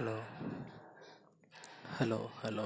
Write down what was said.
hello hello hello